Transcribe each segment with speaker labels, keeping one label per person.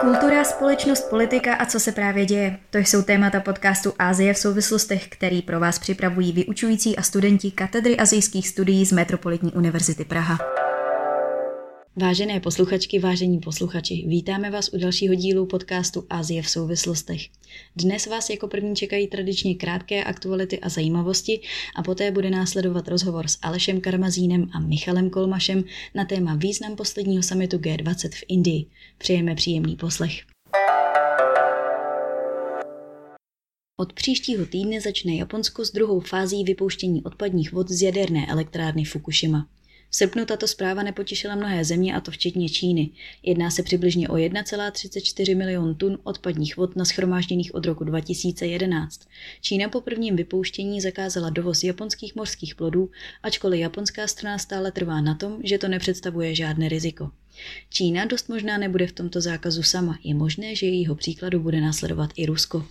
Speaker 1: Kultura, společnost, politika a co se právě děje. To jsou témata podcastu Ázie v souvislostech, který pro vás připravují vyučující a studenti katedry azijských studií z Metropolitní univerzity Praha. Vážené posluchačky, vážení posluchači, vítáme vás u dalšího dílu podcastu Azie v souvislostech. Dnes vás jako první čekají tradičně krátké aktuality a zajímavosti a poté bude následovat rozhovor s Alešem Karmazínem a Michalem Kolmašem na téma význam posledního samitu G20 v Indii. Přejeme příjemný poslech. Od příštího týdne začne Japonsko s druhou fází vypouštění odpadních vod z jaderné elektrárny Fukushima. V srpnu tato zpráva nepotěšila mnohé země, a to včetně Číny. Jedná se přibližně o 1,34 milion tun odpadních vod naschromážděných od roku 2011. Čína po prvním vypouštění zakázala dovoz japonských mořských plodů, ačkoliv japonská strana stále trvá na tom, že to nepředstavuje žádné riziko. Čína dost možná nebude v tomto zákazu sama. Je možné, že jejího příkladu bude následovat i Rusko.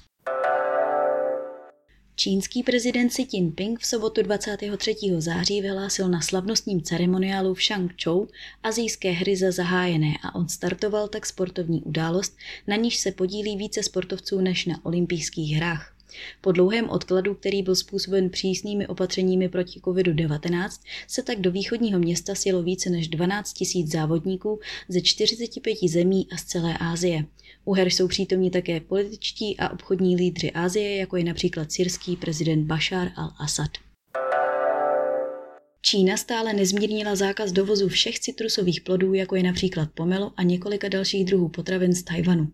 Speaker 1: Čínský prezident Xi Jinping v sobotu 23. září vyhlásil na slavnostním ceremoniálu v Shangzhou azijské hry za zahájené a on startoval tak sportovní událost, na níž se podílí více sportovců než na olympijských hrách. Po dlouhém odkladu, který byl způsoben přísnými opatřeními proti COVID-19, se tak do východního města sjelo více než 12 000 závodníků ze 45 zemí a z celé Asie. U her jsou přítomní také političtí a obchodní lídři Asie, jako je například syrský prezident Bashar al-Assad. Čína stále nezmírnila zákaz dovozu všech citrusových plodů, jako je například pomelo a několika dalších druhů potravin z Tajvanu.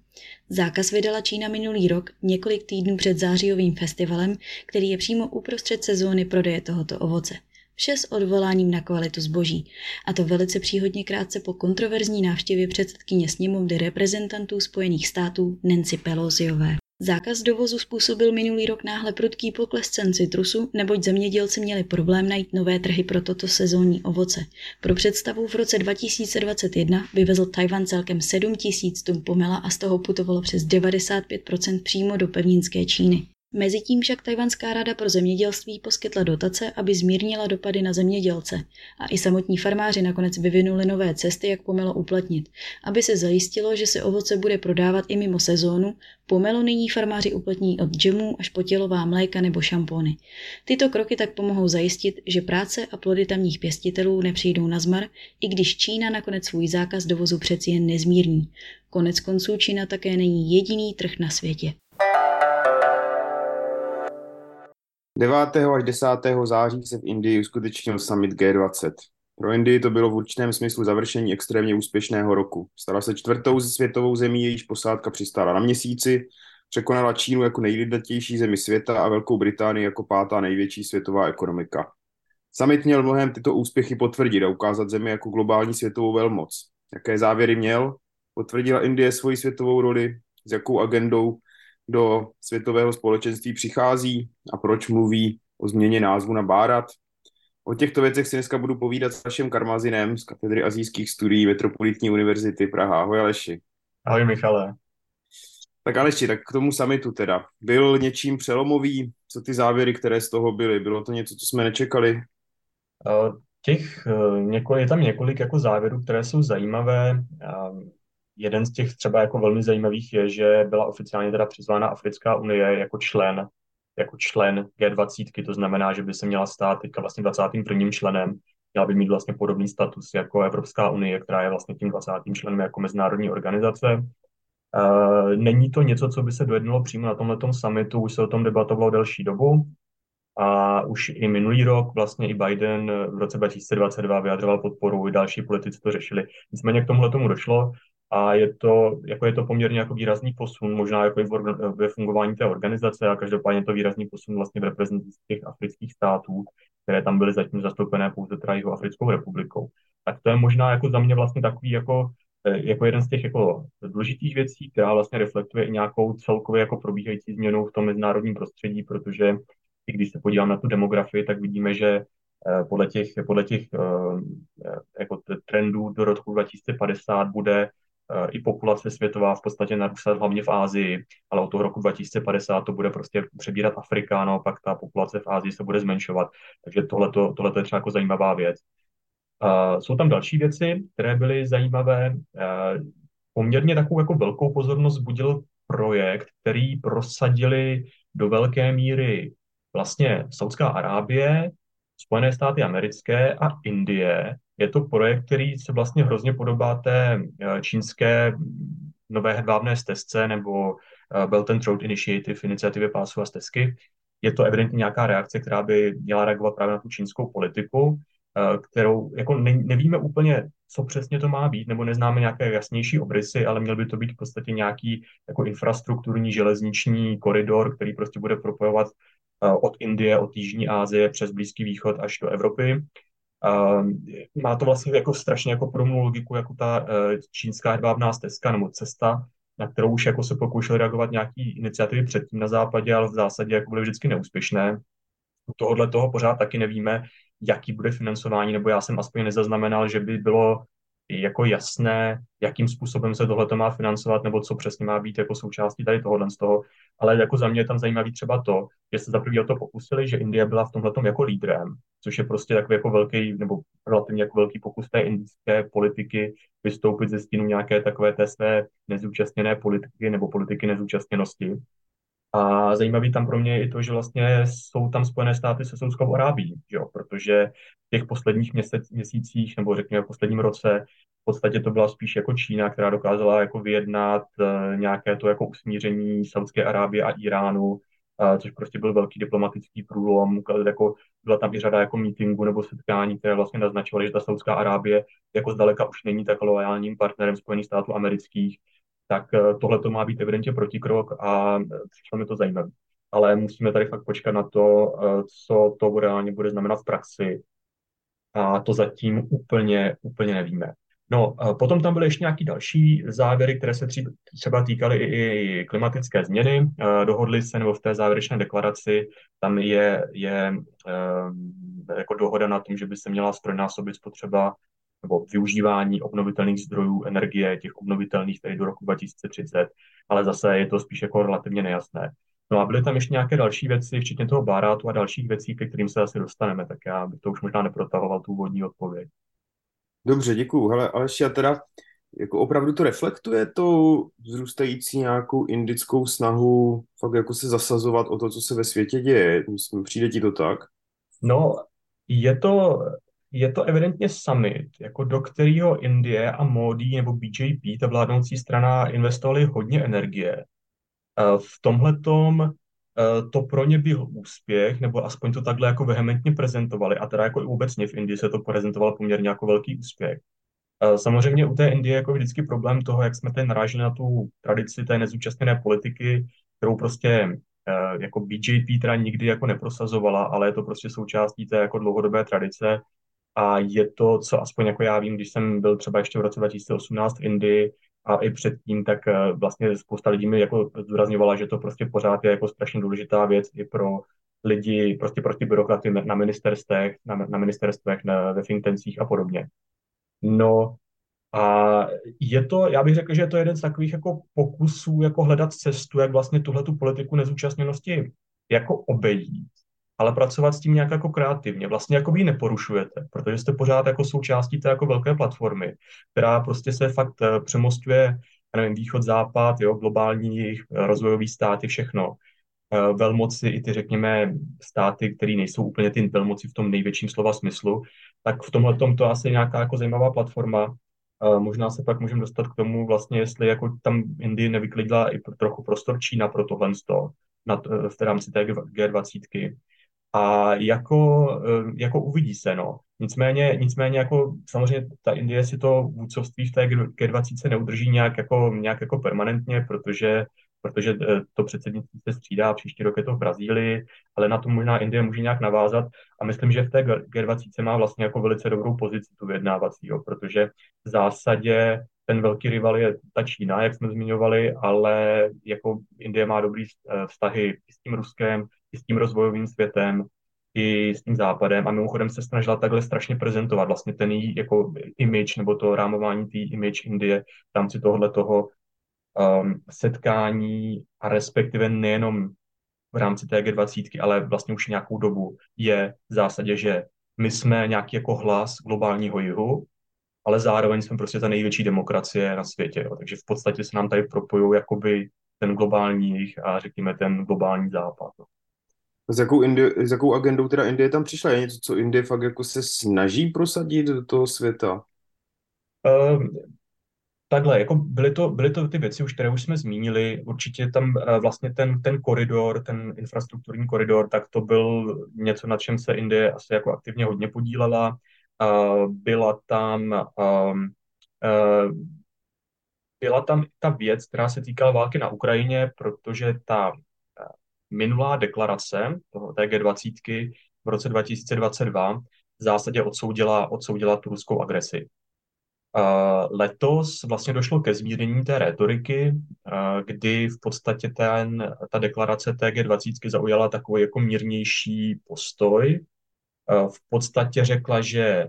Speaker 1: Zákaz vydala Čína minulý rok, několik týdnů před zářijovým festivalem, který je přímo uprostřed sezóny prodeje tohoto ovoce. Vše s odvoláním na kvalitu zboží. A to velice příhodně krátce po kontroverzní návštěvě předsedkyně sněmovny reprezentantů Spojených států Nancy Pelosiové. Zákaz dovozu způsobil minulý rok náhle prudký pokles cen citrusu, neboť zemědělci měli problém najít nové trhy pro toto sezónní ovoce. Pro představu v roce 2021 vyvezl Tajvan celkem 7 tisíc tun pomela a z toho putovalo přes 95% přímo do pevninské Číny. Mezitím však Tajvanská rada pro zemědělství poskytla dotace, aby zmírnila dopady na zemědělce a i samotní farmáři nakonec vyvinuli nové cesty, jak pomelo uplatnit. Aby se zajistilo, že se ovoce bude prodávat i mimo sezónu, pomelo nyní farmáři uplatní od džemů až po tělová mléka nebo šampony. Tyto kroky tak pomohou zajistit, že práce a plody tamních pěstitelů nepřijdou na zmar, i když Čína nakonec svůj zákaz dovozu přeci jen nezmírní. Konec konců Čína také není jediný trh na světě.
Speaker 2: 9. až 10. září se v Indii uskutečnil summit G20. Pro Indii to bylo v určitém smyslu završení extrémně úspěšného roku. Stala se čtvrtou světovou zemí, jejíž posádka přistála na měsíci, překonala Čínu jako nejlidatější zemi světa a Velkou Británii jako pátá největší světová ekonomika. Summit měl mnohem tyto úspěchy potvrdit a ukázat zemi jako globální světovou velmoc. Jaké závěry měl? Potvrdila Indie svoji světovou roli, s jakou agendou do světového společenství přichází a proč mluví o změně názvu na Bárat. O těchto věcech si dneska budu povídat s naším Karmazinem z katedry azijských studií Metropolitní univerzity Praha. Ahoj Aleši.
Speaker 3: Ahoj Michale.
Speaker 2: Tak Aleši, tak k tomu samitu teda. Byl něčím přelomový? Co ty závěry, které z toho byly? Bylo to něco, co jsme nečekali?
Speaker 3: Eh, těch, eh, několik, je tam několik jako závěrů, které jsou zajímavé. Jeden z těch třeba jako velmi zajímavých je, že byla oficiálně teda přizvána Africká unie jako člen, jako člen G20, to znamená, že by se měla stát teďka vlastně 21. členem, měla by mít vlastně podobný status jako Evropská unie, která je vlastně tím 20. členem jako mezinárodní organizace. Uh, není to něco, co by se dojednalo přímo na tomhle summitu, už se o tom debatovalo delší dobu. A už i minulý rok vlastně i Biden v roce 2022 vyjadřoval podporu, i další politici to řešili. Nicméně k tomuhle tomu došlo a je to, jako je to poměrně jako výrazný posun, možná jako i ve fungování té organizace a každopádně to výrazný posun vlastně v reprezentaci těch afrických států, které tam byly zatím zastoupené pouze teda jeho Africkou republikou. Tak to je možná jako za mě vlastně takový jako, eh, jako jeden z těch jako důležitých věcí, která vlastně reflektuje i nějakou celkově jako probíhající změnu v tom mezinárodním prostředí, protože i když se podívám na tu demografii, tak vidíme, že eh, podle těch, podle těch eh, jako trendů do roku 2050 bude i populace světová v podstatě narůstat hlavně v Ázii, ale od toho roku 2050 to bude prostě přebírat Afrika, no pak ta populace v Ázii se bude zmenšovat. Takže tohle je třeba jako zajímavá věc. Uh, jsou tam další věci, které byly zajímavé. Uh, poměrně takovou jako velkou pozornost budil projekt, který prosadili do velké míry vlastně Saudská Arábie, Spojené státy americké a Indie. Je to projekt, který se vlastně hrozně podobá té eh, čínské nové hedvábné stezce nebo eh, Belt and Road Initiative, iniciativě pásu a stezky. Je to evidentně nějaká reakce, která by měla reagovat právě na tu čínskou politiku, eh, kterou jako ne, nevíme úplně, co přesně to má být, nebo neznáme nějaké jasnější obrysy, ale měl by to být v podstatě nějaký jako infrastrukturní železniční koridor, který prostě bude propojovat od Indie, od Jižní Asie přes Blízký východ až do Evropy. Má to vlastně jako strašně jako podobnou logiku jako ta e, čínská hedvábná stezka nebo cesta, na kterou už jako se pokoušeli reagovat nějaký iniciativy předtím na západě, ale v zásadě jako byly vždycky neúspěšné. U tohohle toho pořád taky nevíme, jaký bude financování, nebo já jsem aspoň nezaznamenal, že by bylo jako jasné, jakým způsobem se tohle má financovat, nebo co přesně má být jako součástí tady tohohle z toho. Ale jako za mě je tam zajímavý třeba to, že se za první o to pokusili, že Indie byla v tomhle jako lídrem, což je prostě takový jako velký, nebo relativně jako velký pokus té indické politiky vystoupit ze stínu nějaké takové té své nezúčastněné politiky nebo politiky nezúčastněnosti. A zajímavý tam pro mě je i to, že vlastně jsou tam Spojené státy se Saudskou Arábí, jo? protože v těch posledních měsíc, měsících, nebo řekněme v posledním roce, v podstatě to byla spíš jako Čína, která dokázala jako vyjednat uh, nějaké to jako usmíření Saudské Arábie a Iránu, uh, což prostě byl velký diplomatický průlom. Jako, byla tam i řada jako meetingů nebo setkání, které vlastně naznačovaly, že ta Saudská Arábie jako zdaleka už není tak loajálním partnerem Spojených států amerických tak eh, tohle to má být evidentně protikrok a eh, přišlo mi to zajímavé. Ale musíme tady fakt počkat na to, eh, co to reálně bude znamenat v praxi. A to zatím úplně, úplně nevíme. No, potom tam byly ještě nějaké další závěry, které se třeba týkaly i klimatické změny. Dohodli se, nebo v té závěrečné deklaraci, tam je, je jako dohoda na tom, že by se měla strojnásobit spotřeba nebo využívání obnovitelných zdrojů energie, těch obnovitelných tady do roku 2030, ale zase je to spíš jako relativně nejasné. No a byly tam ještě nějaké další věci, včetně toho bárátu a dalších věcí, ke kterým se asi dostaneme, tak já bych to už možná neprotahoval tu úvodní odpověď.
Speaker 2: Dobře, děkuju. Hele, ale já teda jako opravdu to reflektuje to vzrůstající nějakou indickou snahu fakt jako se zasazovat o to, co se ve světě děje. Myslím, přijde ti to tak?
Speaker 3: No, je to, je to evidentně summit, jako do kterého Indie a Modi nebo BJP, ta vládnoucí strana, investovali hodně energie. E, v tomhletom e, to pro ně byl úspěch, nebo aspoň to takhle jako vehementně prezentovali, a teda jako i obecně v Indii se to prezentovalo poměrně jako velký úspěch. E, samozřejmě u té Indie jako vždycky problém toho, jak jsme tady naráželi na tu tradici té nezúčastněné politiky, kterou prostě jako BJP teda nikdy jako neprosazovala, ale je to prostě součástí té jako dlouhodobé tradice a je to, co aspoň jako já vím, když jsem byl třeba ještě v roce 2018 v Indii a i předtím, tak eh, vlastně spousta lidí mi jako zdůrazňovala, že to prostě pořád je jako strašně důležitá věc i pro lidi, prostě prostě byrokraty na ministerstvech, na, na ministerstvech, na, ve think a podobně. No a je to, já bych řekl, že je to jeden z takových jako pokusů jako hledat cestu, jak vlastně tuhle tu politiku nezúčastněnosti jako obejít ale pracovat s tím nějak jako kreativně. Vlastně jako vy ji neporušujete, protože jste pořád jako součástí té jako velké platformy, která prostě se fakt eh, přemostuje, nevím, východ, západ, jo, globální eh, rozvojový státy, všechno. Eh, velmoci i ty, řekněme, státy, které nejsou úplně ty velmoci v tom největším slova smyslu, tak v tomhle to asi nějaká jako zajímavá platforma. Možná se pak můžeme dostat k tomu vlastně, jestli jako tam Indie nevyklidila i trochu prostor Čína pro tohle na, v rámci té G20 a jako, eh, jako uvidí se, no. Nicméně, nicméně jako samozřejmě ta Indie si to vůdcovství v té G20 neudrží nějak jako, nějak jako permanentně, protože, protože eh, to předsednictví se střídá, příští rok je to v Brazílii, ale na to možná Indie může nějak navázat a myslím, že v té G20 má vlastně jako velice dobrou pozici tu vyjednávací, jo, protože v zásadě ten velký rival je ta Čína, jak jsme zmiňovali, ale jako Indie má dobrý eh, vztahy s tím Ruskem, i s tím rozvojovým světem, i s tím západem a mimochodem se snažila takhle strašně prezentovat vlastně ten její jako image nebo to rámování té image Indie v rámci tohle toho um, setkání a respektive nejenom v rámci té G20, ale vlastně už nějakou dobu je v zásadě, že my jsme nějaký jako hlas globálního jihu ale zároveň jsme prostě ta největší demokracie na světě. Jo. Takže v podstatě se nám tady propojují jakoby ten globální jich a řekněme ten globální západ. Jo.
Speaker 2: S jakou, Indie, s jakou agendou teda Indie tam přišla? Je něco, co Indie fakt jako se snaží prosadit do toho světa?
Speaker 3: Uh, takhle, jako byly to, byly to ty věci, už, které už jsme zmínili. Určitě tam uh, vlastně ten, ten koridor, ten infrastrukturní koridor, tak to byl něco, na čem se Indie asi jako aktivně hodně podílela. Uh, byla tam um, uh, byla tam ta věc, která se týkala války na Ukrajině, protože ta minulá deklarace toho, té G20 v roce 2022 v zásadě odsoudila, odsoudila tu ruskou agresi. Uh, letos vlastně došlo ke zmírnění té retoriky, uh, kdy v podstatě ten, ta deklarace TG20 zaujala takový jako mírnější postoj. Uh, v podstatě řekla, že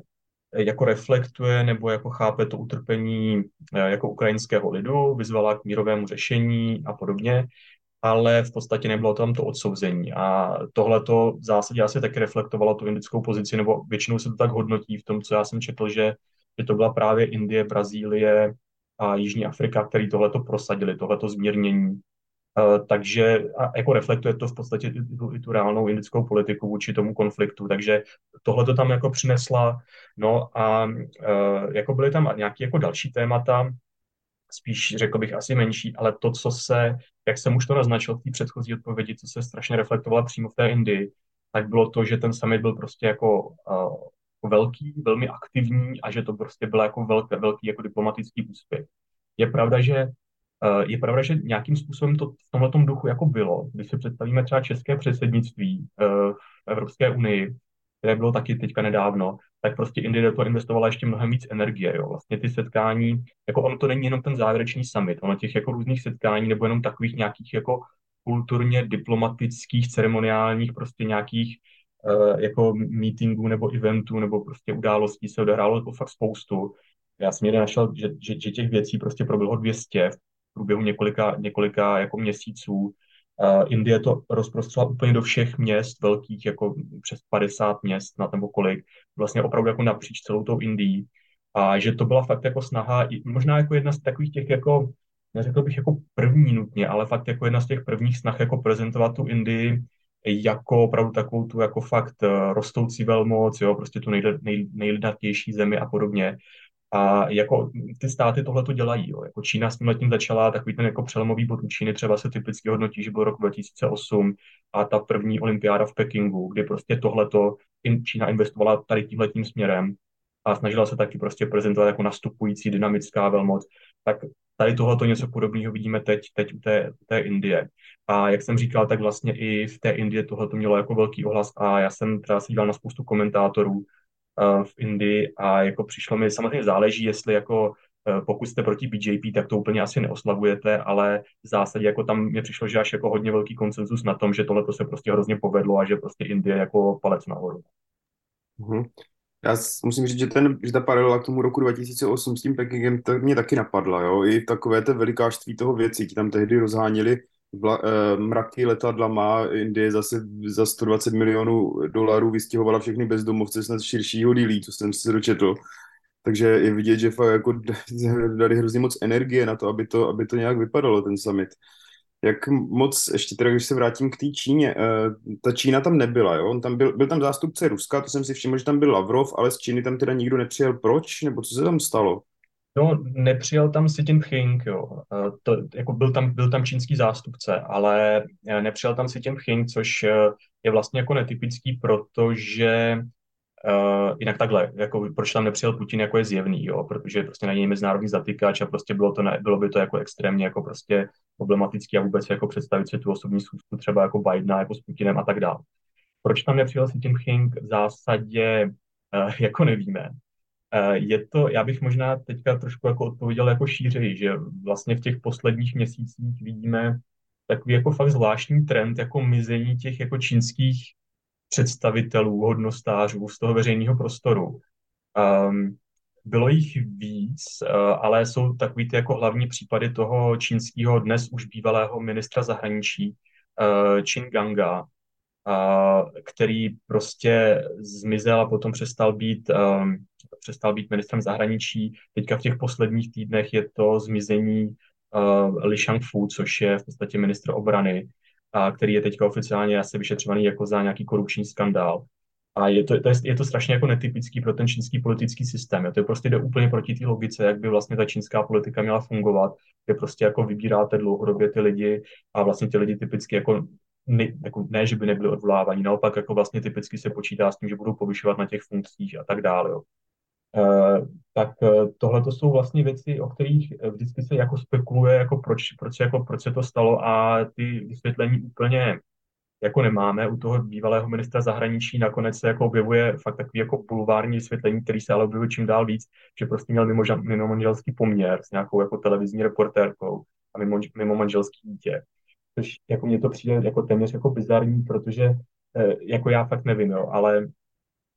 Speaker 3: jako reflektuje nebo jako chápe to utrpení jako ukrajinského lidu, vyzvala k mírovému řešení a podobně ale v podstatě nebylo tam to odsouzení. A tohle to v zásadě asi taky reflektovalo tu indickou pozici, nebo většinou se to tak hodnotí v tom, co já jsem četl, že, že to byla právě Indie, Brazílie a Jižní Afrika, který tohle to prosadili, tohleto zmírnění. Uh, takže a jako reflektuje to v podstatě i tu, i tu reálnou indickou politiku vůči tomu konfliktu. Takže tohle to tam jako přinesla. No a uh, jako byly tam nějaké jako další témata, spíš řekl bych asi menší, ale to, co se, jak jsem už to naznačil v té předchozí odpovědi, co se strašně reflektovalo přímo v té Indii, tak bylo to, že ten summit byl prostě jako uh, velký, velmi aktivní a že to prostě byl jako velký, velký jako diplomatický úspěch. Je pravda, že uh, je pravda, že nějakým způsobem to v tomhle duchu jako bylo. Když si představíme třeba české předsednictví uh, v Evropské unii, které bylo taky teďka nedávno, tak prostě Indie do toho investovala ještě mnohem víc energie. Jo. Vlastně ty setkání, jako ono to není jenom ten závěrečný summit, ono těch jako různých setkání nebo jenom takových nějakých jako kulturně diplomatických, ceremoniálních prostě nějakých uh, jako meetingů nebo eventů nebo prostě událostí se odehrálo jako fakt spoustu. Já jsem někde našel, že, že, že těch věcí prostě proběhlo 200 v průběhu několika, několika jako měsíců Indie to rozprostřela úplně do všech měst velkých, jako přes 50 měst na nebo kolik, vlastně opravdu jako napříč celou tou Indií. A že to byla fakt jako snaha, možná jako jedna z takových těch jako, neřekl bych jako první nutně, ale fakt jako jedna z těch prvních snah jako prezentovat tu Indii jako opravdu takovou tu jako fakt uh, rostoucí velmoc, jo, prostě tu nej, nej, nejlidnatější zemi a podobně. A jako ty státy tohle to dělají. Jo. Jako Čína s tím začala, takový ten jako přelomový bod u Číny třeba se typicky hodnotí, že byl rok 2008 a ta první olympiáda v Pekingu, kdy prostě tohleto Čína investovala tady tímhletím směrem a snažila se taky prostě prezentovat jako nastupující dynamická velmoc. Tak tady tohleto něco podobného vidíme teď, teď u té, u té Indie. A jak jsem říkal, tak vlastně i v té Indii tohleto mělo jako velký ohlas a já jsem třeba si díval na spoustu komentátorů, v Indii a jako přišlo mi, samozřejmě záleží, jestli jako e, pokud jste proti BJP, tak to úplně asi neoslavujete, ale v zásadě jako tam mě přišlo, že až jako hodně velký konsenzus na tom, že tohle se prostě hrozně povedlo a že prostě Indie jako palec nahoru.
Speaker 2: Mm-hmm. Já musím říct, že, ten, že ta paralela k tomu roku 2008 s tím Pekingem, to mě taky napadla, jo, i takové to velikářství toho věcí, ti tam tehdy rozháněli vla, eh, mraky letadla má Indie zase za 120 milionů dolarů vystěhovala všechny bezdomovce snad širšího dílí, co jsem se dočetl. Takže je vidět, že fakt jako dali hrozně moc energie na to, aby to, aby to nějak vypadalo, ten summit. Jak moc, ještě teda, když se vrátím k té Číně, eh, ta Čína tam nebyla, jo? On tam byl, byl tam zástupce Ruska, to jsem si všiml, že tam byl Lavrov, ale z Číny tam teda nikdo nepřijel. Proč? Nebo co se tam stalo?
Speaker 3: No, nepřijel tam Xi Jinping, jo. To, jako byl, tam, byl tam čínský zástupce, ale eh, nepřijel tam Xi Jinping, což eh, je vlastně jako netypický, protože uh, jinak takhle, jako proč tam nepřijel Putin, jako je zjevný, jo, protože prostě na něj mezinárodní zatýkač a prostě bylo, to, bylo by to jako extrémně jako prostě problematický a vůbec jako představit si tu osobní schůzku třeba jako Bidena, jako s Putinem a tak dále. Proč tam nepřijel Xi Jinping, v zásadě uh, jako nevíme. Eh, je to, já bych možná teďka trošku jako odpověděl jako šířeji, že vlastně v těch posledních měsících vidíme takový jako fakt zvláštní trend jako mizení těch jako čínských představitelů, hodnostářů z toho veřejného prostoru. Um, bylo jich víc, uh, ale jsou takový ty jako hlavní případy toho čínského dnes už bývalého ministra zahraničí uh, Qin Ganga, který prostě zmizel a potom přestal být, um, přestal být ministrem zahraničí. Teďka v těch posledních týdnech je to zmizení uh, Li Shangfu, což je v podstatě ministr obrany, a který je teďka oficiálně asi vyšetřovaný jako za nějaký korupční skandál. A je to, to je, je to strašně jako netypický pro ten čínský politický systém. Je to prostě jde úplně proti té logice, jak by vlastně ta čínská politika měla fungovat, kde prostě jako vybíráte dlouhodobě ty lidi a vlastně ty lidi typicky jako ne, jako ne, že by nebyli odvolávaní, naopak jako vlastně typicky se počítá s tím, že budou povyšovat na těch funkcích a tak dále. Jo. Uh, tak uh, tohle to jsou vlastně věci, o kterých vždycky se jako spekuluje, jako proč, proč, jako proč se to stalo a ty vysvětlení úplně jako nemáme. U toho bývalého ministra zahraničí nakonec se jako objevuje fakt takový jako bulvární vysvětlení, který se ale objevuje čím dál víc, že prostě měl mimo, mimo manželský poměr s nějakou jako televizní reportérkou a mimo, mimo manželský dítě což jako mně to přijde jako téměř jako bizarní, protože eh, jako já fakt nevím, jo, ale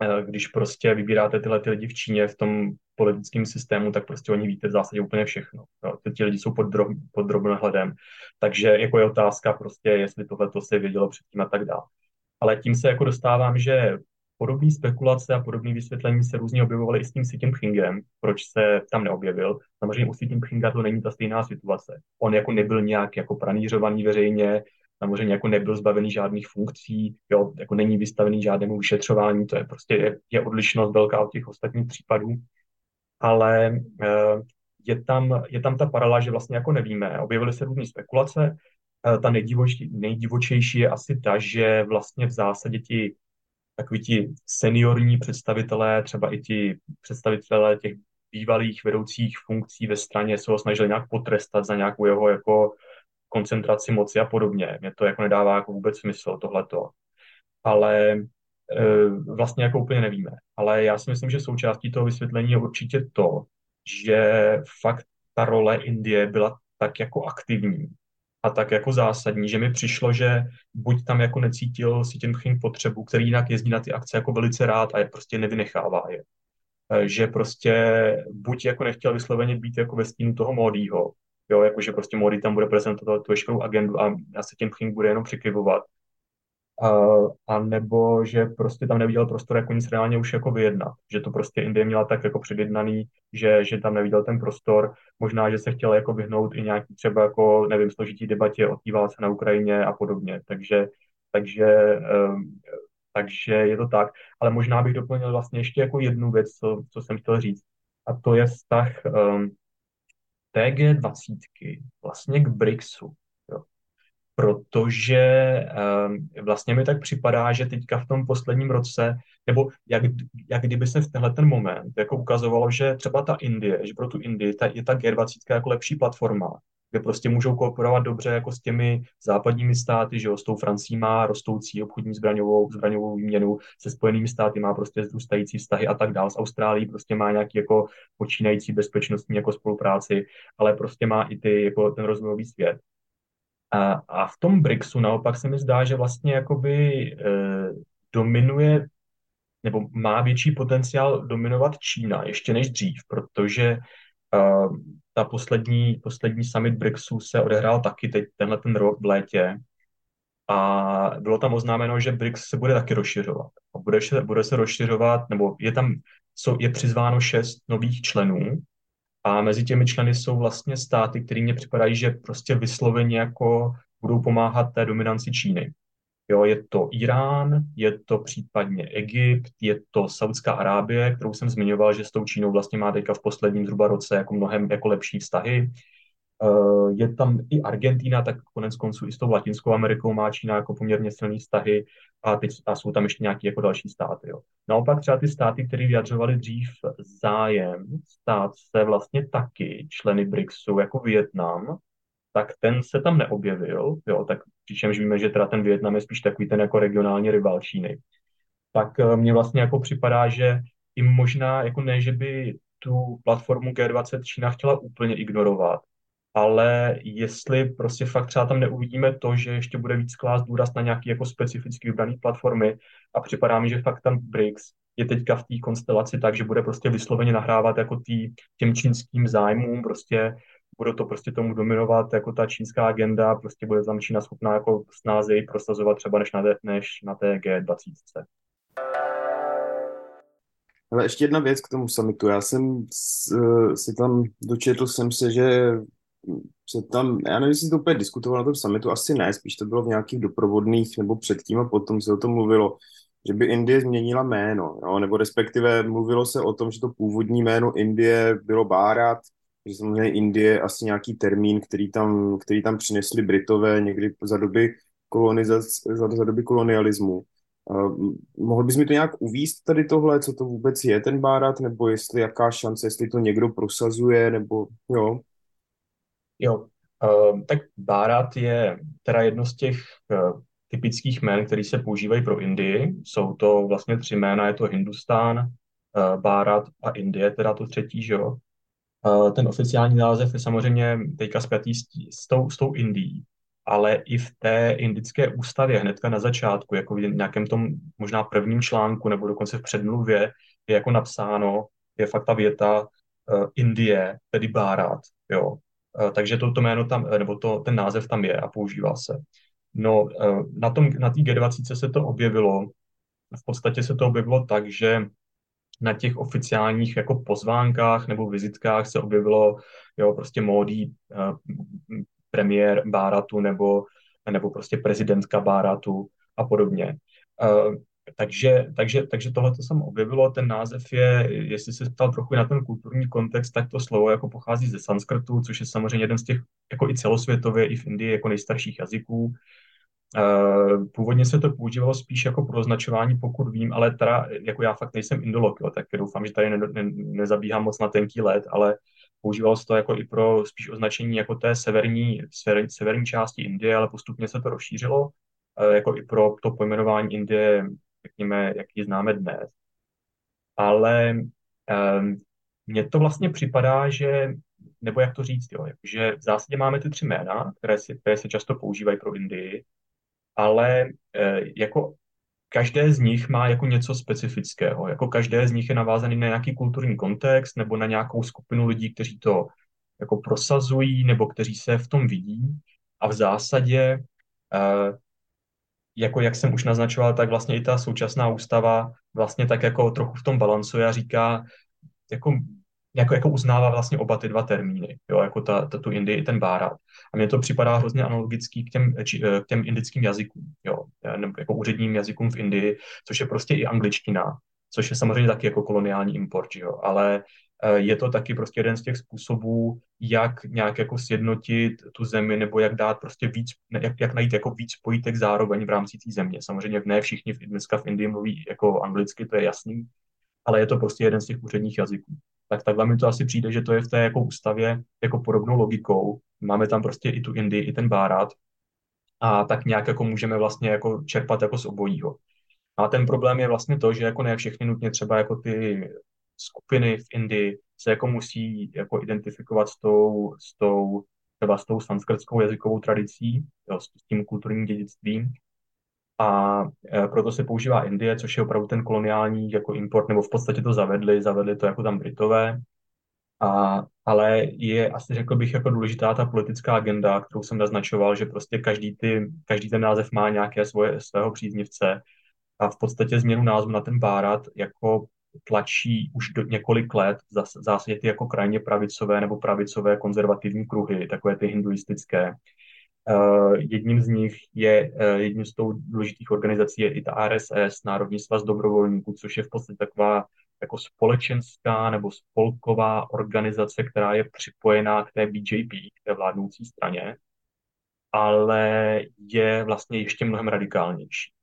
Speaker 3: eh, když prostě vybíráte tyhle ty lidi v Číně v tom politickém systému, tak prostě oni víte v zásadě úplně všechno. Jo. Ty lidi jsou pod, drob, pod drobnohledem, takže jako je otázka prostě, jestli tohle to se vědělo předtím a tak dále. Ale tím se jako dostávám, že Podobné spekulace a podobné vysvětlení se různě objevovaly i s tím Xi Jinpingem, proč se tam neobjevil. Samozřejmě u Xi Jinpinga to není ta stejná situace. On jako nebyl nějak jako pranířovaný veřejně, samozřejmě jako nebyl zbavený žádných funkcí, jo, jako není vystavený žádnému vyšetřování, to je prostě je, je odlišnost velká od těch ostatních případů, ale eh, je tam, je tam ta paralela, že vlastně jako nevíme. Objevily se různé spekulace, eh, ta nejdivočejší je asi ta, že vlastně v zásadě ti takový ti seniorní představitelé, třeba i ti představitelé těch bývalých vedoucích funkcí ve straně se ho snažili nějak potrestat za nějakou jeho jako koncentraci moci a podobně. Mně to jako nedává jako vůbec smysl tohleto. Ale e, vlastně jako úplně nevíme. Ale já si myslím, že součástí toho vysvětlení je určitě to, že fakt ta role Indie byla tak jako aktivní a tak jako zásadní, že mi přišlo, že buď tam jako necítil si Pching potřebu, který jinak jezdí na ty akce jako velice rád a je prostě nevynechává je. E, že prostě buď jako nechtěl vysloveně být jako ve stínu toho Modího, jo, jakože prostě Modi tam bude prezentovat tu veškerou agendu a asi Tin Pching bude jenom a nebo že prostě tam neviděl prostor jako nic reálně už jako vyjednat, že to prostě Indie měla tak jako předjednaný, že, že tam neviděl ten prostor, možná, že se chtěl jako vyhnout i nějaký třeba jako, nevím, složitý debatě o té válce na Ukrajině a podobně, takže, takže, um, takže je to tak, ale možná bych doplnil vlastně ještě jako jednu věc, co, co jsem chtěl říct, a to je vztah um, TG20 vlastně k BRICSu protože um, vlastně mi tak připadá, že teďka v tom posledním roce, nebo jak, jak kdyby se v tenhle ten moment jako ukazovalo, že třeba ta Indie, že pro tu Indii ta, je ta G20 jako lepší platforma, kde prostě můžou kooperovat dobře jako s těmi západními státy, že jo, s tou Francií má rostoucí obchodní zbraňovou, zbraňovou výměnu, se spojenými státy má prostě zrůstající vztahy a tak dál, s Austrálií prostě má nějaký jako počínající bezpečnostní jako spolupráci, ale prostě má i ty, jako ten rozvojový svět. A, a v tom BRICSu naopak se mi zdá, že vlastně jakoby e, dominuje nebo má větší potenciál dominovat Čína ještě než dřív, protože uh, ta poslední, poslední summit BRICSu se odehrál taky teď tenhle ten rok v létě a bylo tam oznámeno, že BRICS se bude taky rozšiřovat. A bude, se, bude se rozšiřovat, nebo je tam jsou, je přizváno šest nových členů a mezi těmi členy jsou vlastně státy, které mně připadají, že prostě vysloveně jako budou pomáhat té dominanci Číny. Jo, je to Irán, je to případně Egypt, je to Saudská Arábie, kterou jsem zmiňoval, že s tou Čínou vlastně má teďka v posledním zhruba roce jako mnohem jako lepší vztahy. Eh, je tam i Argentina, tak konec konců i s tou Latinskou Amerikou má Čína jako poměrně silné vztahy a, teď, a jsou tam ještě nějaké jako další státy. Jo. Naopak třeba ty státy, které vyjadřovaly dřív zájem stát se vlastně taky členy BRICSu, jako Vietnam, tak ten se tam neobjevil, jo, tak přičemž víme, že teda ten Vietnam je spíš takový ten jako regionální rival Číny. Tak eh, mně vlastně jako připadá, že i možná jako ne, že by tu platformu G20 Čína chtěla úplně ignorovat, ale jestli prostě fakt třeba tam neuvidíme to, že ještě bude víc klást důraz na nějaký jako specifický vybraný platformy a připadá mi, že fakt tam BRICS je teďka v té konstelaci tak, že bude prostě vysloveně nahrávat jako tý, těm čínským zájmům, prostě bude to prostě tomu dominovat jako ta čínská agenda, prostě bude tam Čína schopná jako snázeji prosazovat třeba než na, než na té G20.
Speaker 2: Ale ještě jedna věc k tomu summitu. Já jsem si tam dočetl jsem se, že se tam, já nevím, jestli to úplně diskutoval na tom summitu, asi ne, spíš to bylo v nějakých doprovodných, nebo předtím a potom se o tom mluvilo, že by Indie změnila jméno, jo? nebo respektive mluvilo se o tom, že to původní jméno Indie bylo Bharat, že samozřejmě Indie asi nějaký termín, který tam, který tam přinesli Britové někdy za doby za, za doby kolonialismu. Uh, mohl bys mi to nějak uvíst tady tohle, co to vůbec je ten Bárat, nebo jestli jaká šance, jestli to někdo prosazuje, nebo jo?
Speaker 3: Jo, uh, tak Bárat je teda jedno z těch uh, typických jmén, které se používají pro Indii. Jsou to vlastně tři jména, je to Hindustán, uh, Bárat a Indie, teda to třetí, že jo. Uh, ten oficiální název je samozřejmě teďka zpětý s, s, tou, s tou Indií, ale i v té indické ústavě hnedka na začátku, jako v nějakém tom možná prvním článku nebo dokonce v předmluvě, je jako napsáno, je fakt ta věta uh, Indie, tedy Bárat, jo. Uh, takže to, to jméno tam, nebo to, ten název tam je a používá se. No, uh, na tom, na té G20 se to objevilo, v podstatě se to objevilo tak, že na těch oficiálních jako pozvánkách nebo vizitkách se objevilo jo, prostě módí uh, premiér Báratu nebo, nebo prostě prezidentka Báratu a podobně. Uh, takže, takže, takže tohle to jsem objevilo, ten název je, jestli se ptal trochu na ten kulturní kontext, tak to slovo jako pochází ze sanskrtu, což je samozřejmě jeden z těch, jako i celosvětově, i v Indii, jako nejstarších jazyků. Uh, původně se to používalo spíš jako pro označování, pokud vím, ale teda, jako já fakt nejsem indolog, jo, tak doufám, že tady ne, ne, nezabíhám moc na tenký let, ale používalo se to jako i pro spíš označení jako té severní, sever, severní části Indie, ale postupně se to rozšířilo, uh, jako i pro to pojmenování Indie, řekněme, jak ji známe dnes. Ale um, mně to vlastně připadá, že nebo jak to říct, jo, že v zásadě máme ty tři jména, které, si, které se často používají pro Indii, ale e, jako každé z nich má jako něco specifického. Jako každé z nich je navázaný na nějaký kulturní kontext nebo na nějakou skupinu lidí, kteří to jako prosazují nebo kteří se v tom vidí. A v zásadě, e, jako jak jsem už naznačoval, tak vlastně i ta současná ústava vlastně tak jako trochu v tom balancuje a říká, jako jako, jako uznává vlastně oba ty dva termíny, jo, jako ta, ta, tu Indii i ten Bárat. A mně to připadá hrozně analogický k těm, či, eh, k těm indickým jazykům, jo, nebo jako úředním jazykům v Indii, což je prostě i angličtina, což je samozřejmě taky jako koloniální import, jo, ale eh, je to taky prostě jeden z těch způsobů, jak nějak jako sjednotit tu zemi, nebo jak dát prostě víc, jak, jak najít jako víc pojítek zároveň v rámci té země. Samozřejmě ne všichni dneska v Indii mluví jako anglicky, to je jasný, ale je to prostě jeden z těch úředních jazyků tak takhle mi to asi přijde, že to je v té jako ústavě jako podobnou logikou. Máme tam prostě i tu Indii, i ten Bárat a tak nějak jako můžeme vlastně jako čerpat jako z obojího. A ten problém je vlastně to, že jako ne všechny nutně třeba jako ty skupiny v Indii se jako musí jako identifikovat s tou, s tou třeba s tou sanskrtskou jazykovou tradicí, jo, s tím kulturním dědictvím, a e, proto se používá Indie, což je opravdu ten koloniální jako import, nebo v podstatě to zavedli, zavedli to jako tam Britové, a, ale je asi řekl bych jako důležitá ta politická agenda, kterou jsem naznačoval, že prostě každý, ty, každý ten název má nějaké svoje, svého příznivce. A v podstatě změnu názvu na ten Bárat jako tlačí už do několik let v zásadě ty jako krajně pravicové nebo pravicové konzervativní kruhy, takové ty hinduistické, Uh, jedním z nich je, uh, jedním z tou důležitých organizací je i ta RSS, Národní svaz dobrovolníků, což je v podstatě taková jako společenská nebo spolková organizace, která je připojená k té BJP, k té vládnoucí straně, ale je vlastně ještě mnohem radikálnější.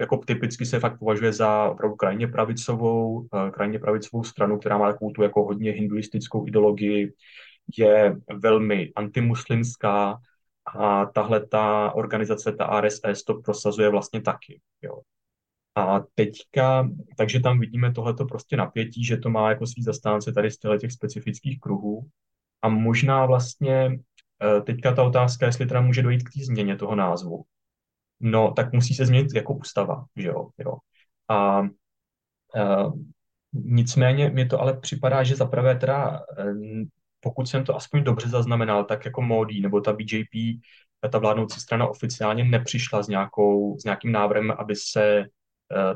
Speaker 3: Jako typicky se fakt považuje za opravdu krajně pravicovou, uh, krajně pravicovou stranu, která má takovou tu jako hodně hinduistickou ideologii, je velmi antimuslimská, a tahle ta organizace, ta RSS, to prosazuje vlastně taky. Jo. A teďka, takže tam vidíme tohleto prostě napětí, že to má jako svý zastánce tady z těch specifických kruhů. A možná vlastně eh, teďka ta otázka, jestli teda může dojít k té změně toho názvu. No, tak musí se změnit jako ústava, že jo. jo. A uh, nicméně mi to ale připadá, že zaprvé teda uh, pokud jsem to aspoň dobře zaznamenal, tak jako Modi nebo ta BJP, ta vládnoucí strana oficiálně nepřišla s, nějakou, s nějakým návrhem, aby se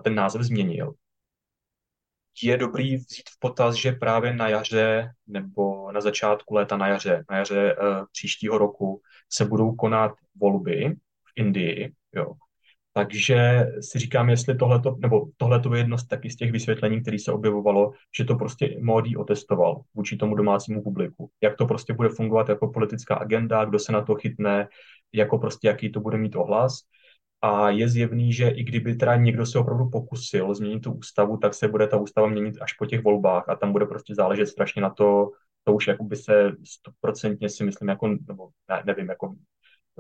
Speaker 3: ten název změnil je dobrý vzít v potaz, že právě na jaře nebo na začátku léta na jaře, na jaře uh, příštího roku se budou konat volby v Indii, jo. Takže si říkám, jestli tohleto, nebo tohleto je jedno z taky z těch vysvětlení, které se objevovalo, že to prostě Modi otestoval vůči tomu domácímu publiku. Jak to prostě bude fungovat jako politická agenda, kdo se na to chytne, jako prostě jaký to bude mít ohlas. A je zjevný, že i kdyby teda někdo se opravdu pokusil změnit tu ústavu, tak se bude ta ústava měnit až po těch volbách a tam bude prostě záležet strašně na to, to už jako by se stoprocentně si myslím, jako, nebo ne, nevím, jako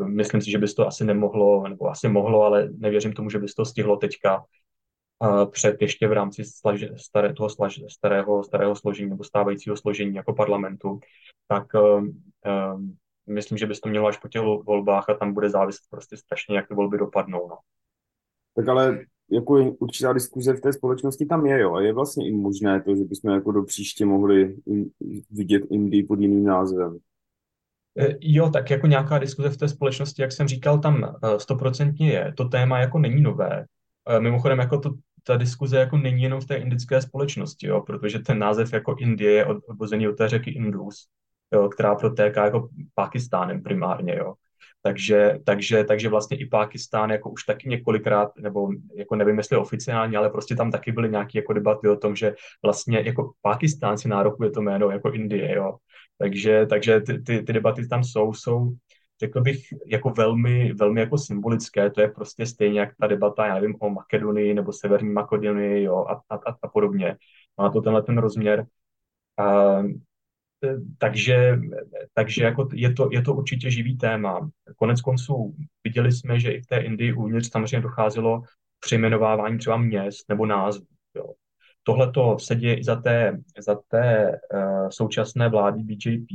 Speaker 3: myslím si, že by to asi nemohlo, nebo asi mohlo, ale nevěřím tomu, že by to stihlo teďka před ještě v rámci slaž, staré, toho slaž, starého, starého složení nebo stávajícího složení jako parlamentu, tak uh, uh, myslím, že bys to mělo až po těch volbách a tam bude záviset prostě strašně, jak ty volby dopadnou. No.
Speaker 2: Tak ale jako určitá diskuze v té společnosti tam je, jo, a je vlastně i možné to, že bychom jako do příště mohli vidět Indii pod jiným názvem.
Speaker 3: E, jo, tak jako nějaká diskuze v té společnosti, jak jsem říkal, tam e, stoprocentně je. To téma jako není nové. E, mimochodem, jako to, ta diskuze jako není jenom v té indické společnosti, jo, protože ten název jako Indie je odvozený od té řeky Indus jo, která protéká jako Pakistánem primárně, jo. Takže, takže, takže vlastně i Pákistán jako už taky několikrát, nebo jako nevím, jestli oficiálně, ale prostě tam taky byly nějaké jako debaty o tom, že vlastně jako Pákistán si nárokuje to jméno jako Indie, jo. Takže, takže ty, ty, ty debaty tam jsou, jsou řekl bych, jako velmi, velmi jako symbolické, to je prostě stejně jak ta debata, já nevím, o Makedonii nebo Severní Makedonii, jo, a, a, a, a podobně. Má to tenhle ten rozměr. A, takže, takže jako je, to, je to určitě živý téma. Konec konců viděli jsme, že i v té Indii uvnitř samozřejmě docházelo přejmenovávání třeba měst nebo názvů. Tohle to se děje i za té, za té uh, současné vlády BJP,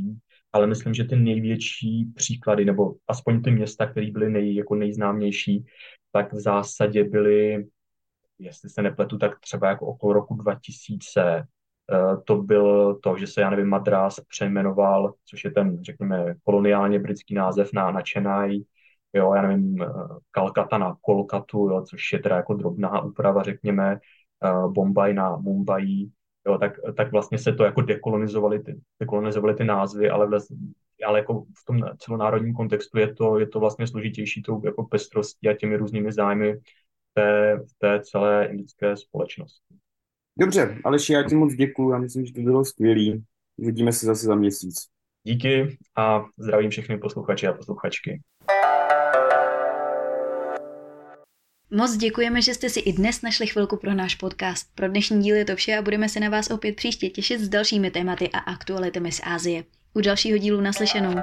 Speaker 3: ale myslím, že ty největší příklady, nebo aspoň ty města, které byly nej, jako nejznámější, tak v zásadě byly, jestli se nepletu, tak třeba jako okolo roku 2000, Eh, to byl to, že se, já nevím, Madras přejmenoval, což je ten, řekněme, koloniálně britský název na, na Chennai, jo, já nevím, eh, Kalkata na Kolkatu, jo, což je teda jako drobná úprava, řekněme, eh, Bombay na Mumbai, jo, tak, tak vlastně se to jako dekolonizovali ty, dekolonizovali ty názvy, ale, vlastně, ale jako v tom celonárodním kontextu je to, je to vlastně složitější tou jako pestrostí a těmi různými zájmy té, té celé indické společnosti.
Speaker 2: Dobře, Aleši, já ti moc děkuju, já myslím, že to bylo skvělý. Uvidíme se zase za měsíc.
Speaker 3: Díky a zdravím všechny posluchače a posluchačky.
Speaker 1: Moc děkujeme, že jste si i dnes našli chvilku pro náš podcast. Pro dnešní díl je to vše a budeme se na vás opět příště těšit s dalšími tématy a aktualitami z Ázie. U dalšího dílu naslyšenou.